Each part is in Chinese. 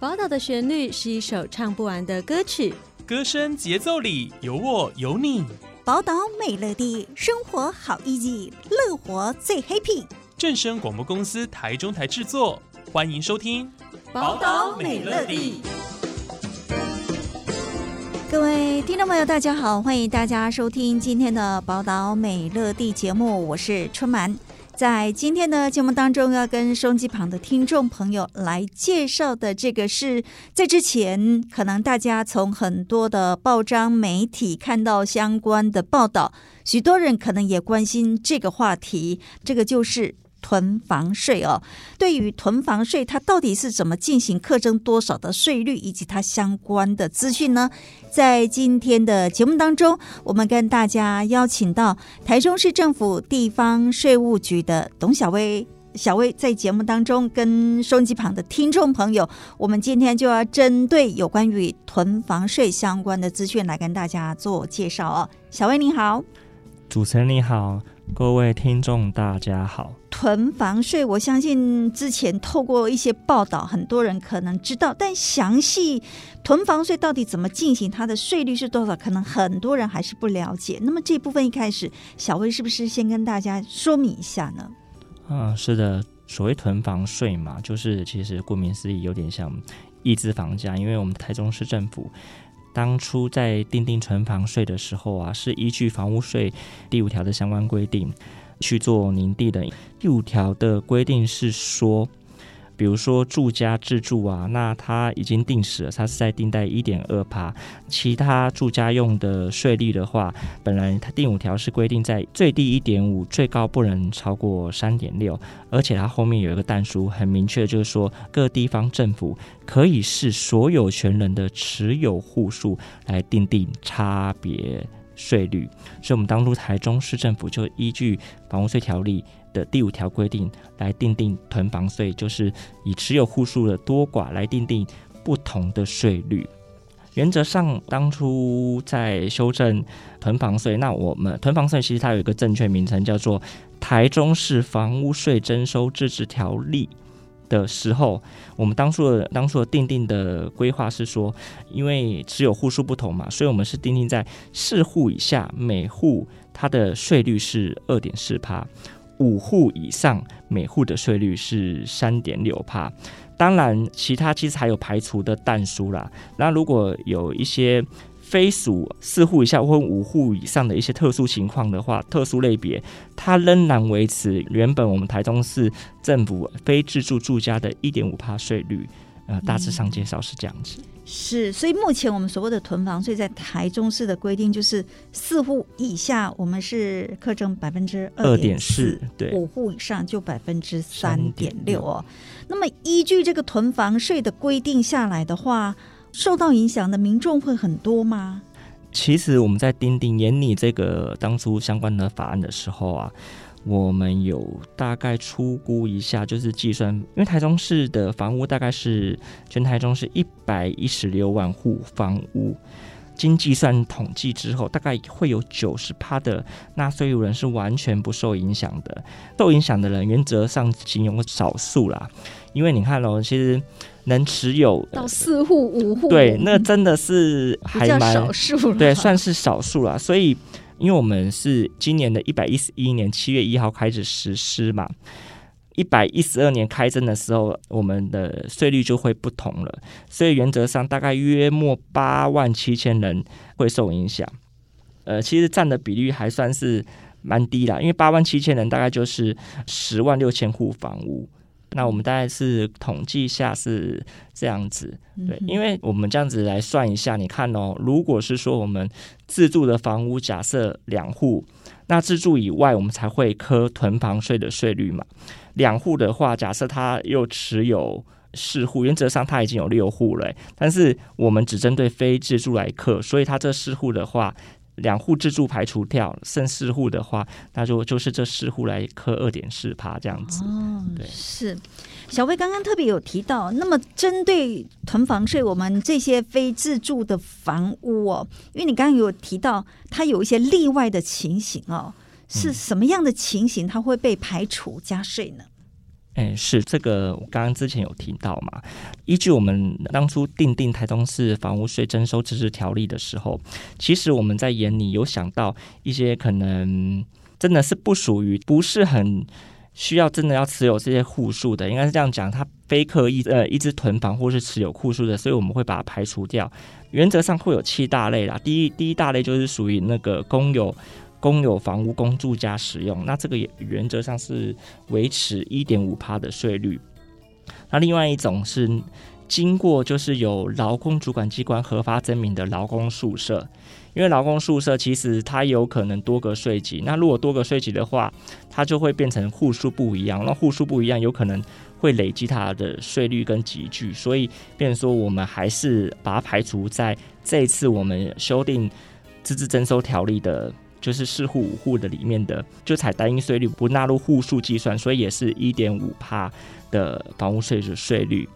宝岛的旋律是一首唱不完的歌曲，歌声节奏里有我有你。宝岛美乐地，生活好 easy，乐活最 happy。正声广播公司台中台制作，欢迎收听《宝岛美乐地》。各位听众朋友，大家好，欢迎大家收听今天的《宝岛美乐地》节目，我是春满。在今天的节目当中，要跟收机旁的听众朋友来介绍的这个是，在之前可能大家从很多的报章媒体看到相关的报道，许多人可能也关心这个话题，这个就是。囤房税哦，对于囤房税，它到底是怎么进行，课征多少的税率，以及它相关的资讯呢？在今天的节目当中，我们跟大家邀请到台中市政府地方税务局的董小薇，小薇在节目当中跟收音机旁的听众朋友，我们今天就要针对有关于囤房税相关的资讯来跟大家做介绍哦。小薇你好，主持人你好。各位听众，大家好。囤房税，我相信之前透过一些报道，很多人可能知道，但详细囤房税到底怎么进行，它的税率是多少，可能很多人还是不了解。那么这部分一开始，小薇是不是先跟大家说明一下呢？嗯，是的，所谓囤房税嘛，就是其实顾名思义，有点像抑制房价，因为我们台中市政府。当初在订定囤房税的时候啊，是依据房屋税第五条的相关规定去做拟定的。第五条的规定是说，比如说住家自住啊，那它已经定时了，它是在定在一点二趴。其他住家用的税率的话，本来它第五条是规定在最低一点五，最高不能超过三点六。而且它后面有一个但书，很明确，就是说各地方政府可以视所有权人的持有户数来定定差别税率。所以，我们当初台中市政府就依据房屋税条例。的第五条规定来定定囤房税，就是以持有户数的多寡来定定不同的税率。原则上，当初在修正囤房税，那我们囤房税其实它有一个正确名称，叫做《台中市房屋税征收自治条例》的时候，我们当初的当初的定定的规划是说，因为持有户数不同嘛，所以我们是定定在四户以下，每户它的税率是二点四趴。五户以上，每户的税率是三点六趴。当然，其他其实还有排除的淡书啦。那如果有一些非属四户以下或五户以上的一些特殊情况的话，特殊类别，它仍然维持原本我们台中市政府非自住住家的一点五趴税率。呃，大致上介绍是这样子。是，所以目前我们所谓的囤房税在台中市的规定就是四户以下，我们是课征百分之二点四，对，五户以上就百分之三点六哦。那么依据这个囤房税的规定下来的话，受到影响的民众会很多吗？其实我们在订定研拟这个当初相关的法案的时候啊。我们有大概初估一下，就是计算，因为台中市的房屋大概是全台中是一百一十六万户房屋，经计算统计之后，大概会有九十趴的纳税人是完全不受影响的。受影响的人原则上仅有少数啦，因为你看哦，其实能持有到四户五户，对，那真的是还蛮少数，对，算是少数啦，所以。因为我们是今年的一百一十一年七月一号开始实施嘛，一百一十二年开征的时候，我们的税率就会不同了，所以原则上大概约莫八万七千人会受影响。呃，其实占的比率还算是蛮低啦，因为八万七千人大概就是十万六千户房屋。那我们大概是统计下是这样子，对，因为我们这样子来算一下，你看哦，如果是说我们自住的房屋假设两户，那自住以外我们才会科囤房税的税率嘛。两户的话，假设他又持有四户，原则上他已经有六户了，但是我们只针对非自住来课，所以他这四户的话。两户自住排除掉，剩四户的话，那就就是这四户来扣二点四趴这样子。哦，对，是小薇刚刚特别有提到，那么针对囤房税，我们这些非自住的房屋哦，因为你刚刚有提到，它有一些例外的情形哦，是什么样的情形，它会被排除加税呢？哎，是这个，我刚刚之前有提到嘛。依据我们当初订定台中市房屋税征收自治条例的时候，其实我们在眼里有想到一些可能真的是不属于、不是很需要真的要持有这些户数的，应该是这样讲，他非刻意呃一直囤房或是持有户数的，所以我们会把它排除掉。原则上会有七大类啦，第一第一大类就是属于那个公有。公有房屋供住家使用，那这个也原则上是维持一点五趴的税率。那另外一种是经过就是有劳工主管机关核发证明的劳工宿舍，因为劳工宿舍其实它有可能多个税级，那如果多个税级的话，它就会变成户数不一样，那户数不一样有可能会累积它的税率跟集聚，所以变说我们还是把它排除在这次我们修订自治征收条例的。就是四户五户的里面的，就采单一税率，不纳入户数计算，所以也是一点五趴的房屋税的税率。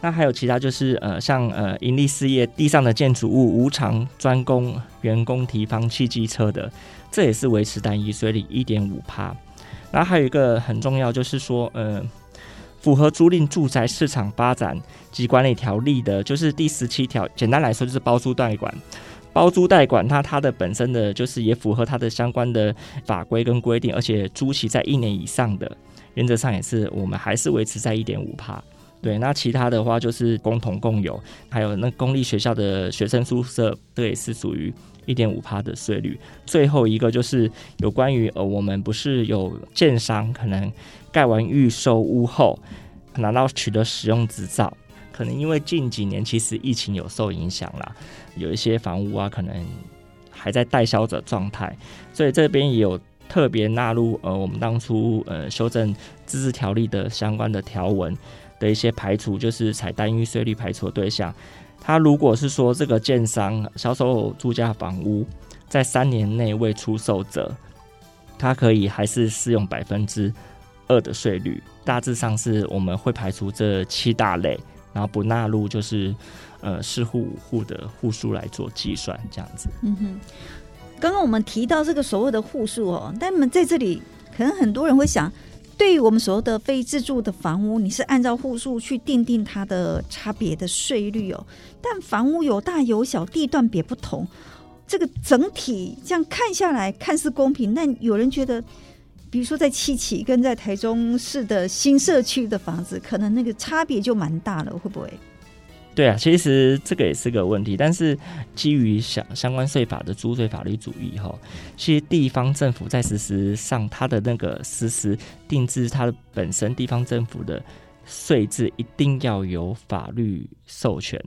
那还有其他就是呃，像呃盈利事业地上的建筑物无偿专供员工提房汽机车的，这也是维持单一税率一点五趴。然后还有一个很重要，就是说呃，符合租赁住宅市场发展及管理条例的，就是第十七条，简单来说就是包租代管。包租代管，它它的本身的就是也符合它的相关的法规跟规定，而且租期在一年以上的，原则上也是我们还是维持在一点五趴。对，那其他的话就是共同共有，还有那公立学校的学生宿舍，这也是属于一点五趴的税率。最后一个就是有关于呃，我们不是有建商可能盖完预售屋后拿到取得使用执照。可能因为近几年其实疫情有受影响啦，有一些房屋啊可能还在待销的状态，所以这边也有特别纳入呃我们当初呃修正自治条例的相关的条文的一些排除，就是采单一税率排除的对象。他如果是说这个建商销售住家房屋在三年内未出售者，他可以还是适用百分之二的税率。大致上是我们会排除这七大类。然后不纳入就是，呃，四户五户的户数来做计算，这样子。嗯哼，刚刚我们提到这个所谓的户数哦，但我们在这里可能很多人会想，对于我们所谓的非自住的房屋，你是按照户数去定定它的差别的税率哦。但房屋有大有小，地段别不同，这个整体这样看下来看似公平，但有人觉得。比如说，在七期跟在台中市的新社区的房子，可能那个差别就蛮大了，会不会？对啊，其实这个也是个问题。但是基于相相关税法的租税法律主义哈，其实地方政府在实施上，它的那个实施定制，它的本身地方政府的税制一定要有法律授权。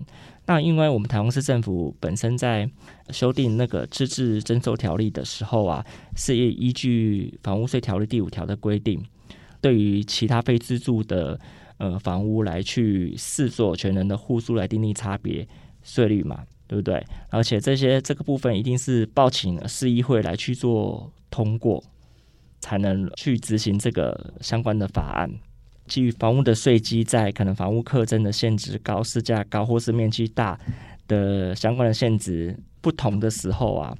那因为我们台湾市政府本身在修订那个自治征收条例的时候啊，是依据房屋税条例第五条的规定，对于其他非自住的呃房屋来去视所有权人的户数来订立差别税率嘛，对不对？而且这些这个部分一定是报请市议会来去做通过，才能去执行这个相关的法案。基于房屋的税基在可能房屋课征的限值高、市价高或是面积大的相关的限值不同的时候啊，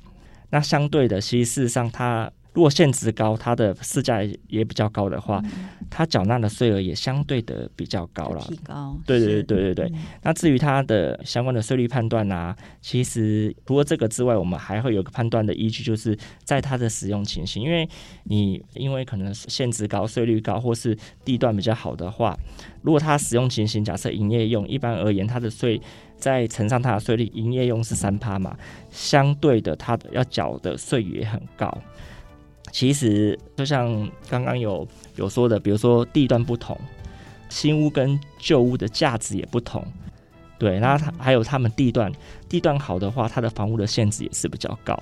那相对的，其实事实上它。如果限值高，它的市价也比较高的话，它缴纳的税额也相对的比较高了。提高，对对对对对对。那至于它的相关的税率判断啊，其实除了这个之外，我们还会有个判断的依据，就是在它的使用情形。因为你因为可能限值高、税率高，或是地段比较好的话，如果它使用情形，假设营业用，一般而言，它的税再乘上它的税率，营业用是三趴嘛，相对的，它的要缴的税也很高。其实就像刚刚有有说的，比如说地段不同，新屋跟旧屋的价值也不同，对，那它还有他们地段地段好的话，它的房屋的限制也是比较高，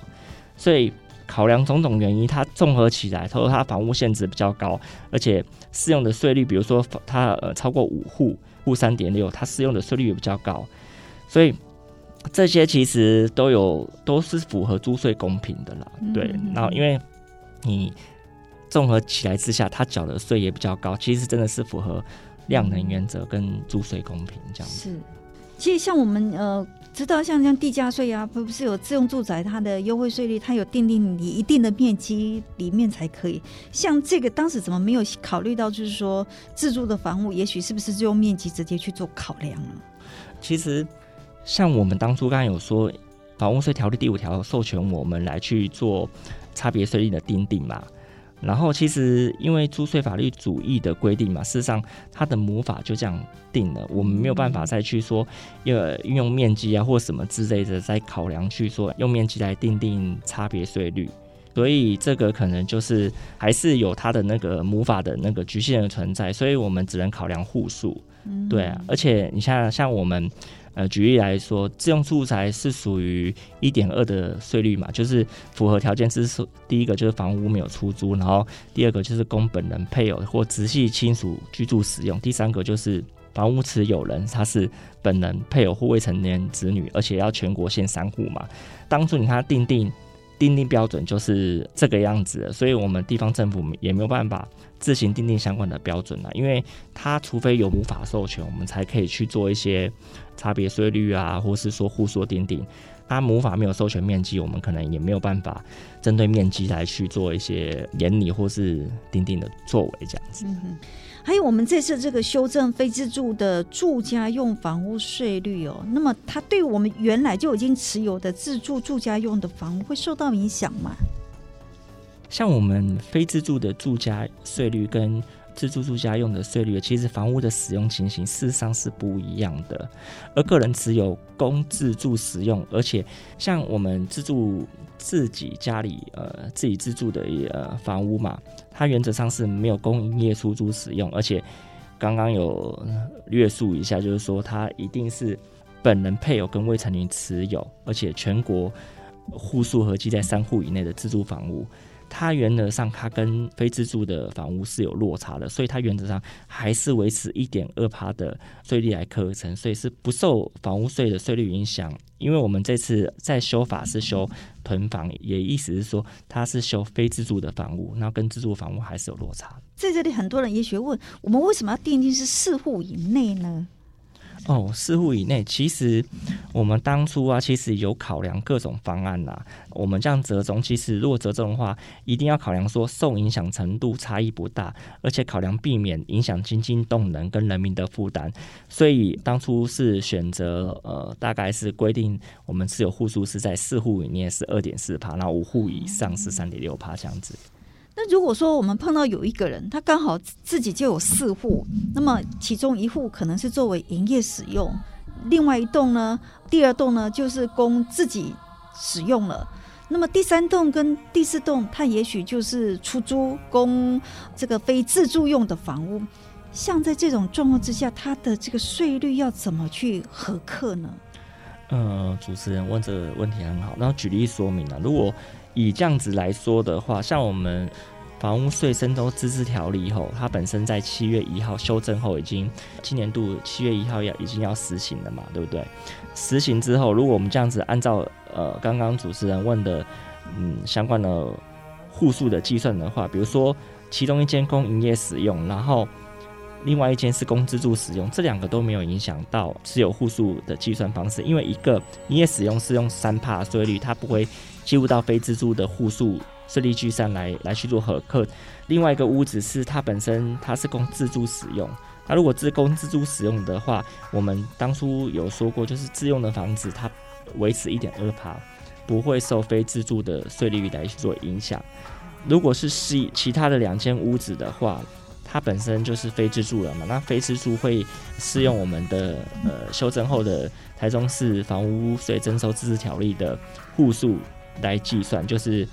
所以考量种种原因，它综合起来，他说它房屋限制比较高，而且适用的税率，比如说它呃超过五户户三点六，它适用的税率也比较高，所以这些其实都有都是符合租税公平的啦，对，然后因为。你综合起来之下，他缴的税也比较高，其实真的是符合量能原则跟租税公平这样子。是，其实像我们呃。知道像像地价税啊，不不是有自用住宅，它的优惠税率，它有订定你一定的面积里面才可以。像这个当时怎么没有考虑到，就是说自住的房屋，也许是不是就用面积直接去做考量呢？其实，像我们当初刚刚有说，房屋税条例第五条授权我们来去做差别税率的定定嘛。然后，其实因为租税法律主义的规定嘛，事实上它的母法就这样定了，我们没有办法再去说，呃，运用面积啊或什么之类的再考量去说用面积来定定差别税率，所以这个可能就是还是有它的那个母法的那个局限的存在，所以我们只能考量户数，对啊，而且你像像我们。呃，举例来说，自用住宅是属于一点二的税率嘛，就是符合条件之是第一个就是房屋没有出租，然后第二个就是供本人、配偶或直系亲属居住使用，第三个就是房屋持有人他是本人、配偶或未成年子女，而且要全国限三户嘛。当初你看定定订定标准就是这个样子，所以我们地方政府也没有办法自行订定相关的标准了，因为它除非有母法授权，我们才可以去做一些。差别税率啊，或是说互说订定，它母法没有授权面积，我们可能也没有办法针对面积来去做一些严拟或是订定的作为，这样子。还有我们这次这个修正非自住的住家用房屋税率哦，那么它对我们原来就已经持有的自住住家用的房屋会受到影响吗？像我们非自住的住家税率跟自住住家用的税率，其实房屋的使用情形事实上是不一样的。而个人持有供自住使用，而且像我们自住自己家里呃自己自住的呃房屋嘛，它原则上是没有供营业出租使用，而且刚刚有略述一下，就是说它一定是本人配偶跟未成年持有，而且全国户数合计在三户以内的自住房屋。它原则上，它跟非自住的房屋是有落差的，所以它原则上还是维持一点二趴的税率来课征，所以是不受房屋税的税率影响。因为我们这次在修法是修囤房，也意思是说它是修非自住的房屋，那跟自住房屋还是有落差。在这里，很多人也许问：我们为什么要订定是四户以内呢？哦，四户以内，其实我们当初啊，其实有考量各种方案呐。我们这样折中，其实如果折中的话，一定要考量说受影响程度差异不大，而且考量避免影响经济动能跟人民的负担。所以当初是选择呃，大概是规定我们持有户数是在四户以内是二点四趴，那五户以上是三点六趴这样子。那如果说我们碰到有一个人，他刚好自己就有四户，那么其中一户可能是作为营业使用，另外一栋呢，第二栋呢就是供自己使用了，那么第三栋跟第四栋，它也许就是出租供这个非自住用的房屋。像在这种状况之下，它的这个税率要怎么去核课呢？呃，主持人问这个问题很好，然后举例说明啊，如果以这样子来说的话，像我们房屋税征收自治条例以后，它本身在七月一号修正后，已经今年度七月一号要已经要实行了嘛，对不对？实行之后，如果我们这样子按照呃刚刚主持人问的嗯相关的户数的计算的话，比如说其中一间供营业使用，然后另外一间是供自住使用，这两个都没有影响到持有户数的计算方式，因为一个营业使用是用三趴税率，它不会。计入到非自住的户数税率计算来来去做核客。另外一个屋子是它本身它是供自住使用，那如果自供自住使用的话，我们当初有说过，就是自用的房子它维持一点二趴，不会受非自住的税率来去做影响。如果是其其他的两间屋子的话，它本身就是非自住了嘛，那非自住会适用我们的呃修正后的台中市房屋税征收自治条例的户数。来计算，就是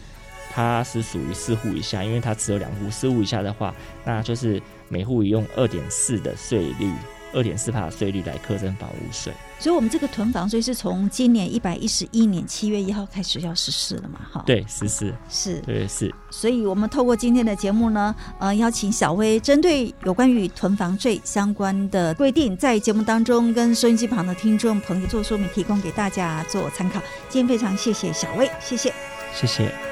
它是属于四户以下，因为它只有两户。四户以下的话，那就是每户用二点四的税率，二点四帕的税率来课征房屋税。所以，我们这个囤房税是从今年一百一十一年七月一号开始要实施了嘛？哈，对，实施是，对是。所以我们透过今天的节目呢，呃，邀请小薇针对有关于囤房税相关的规定，在节目当中跟收音机旁的听众朋友做说明，提供给大家做参考。今天非常谢谢小薇，谢谢，谢谢。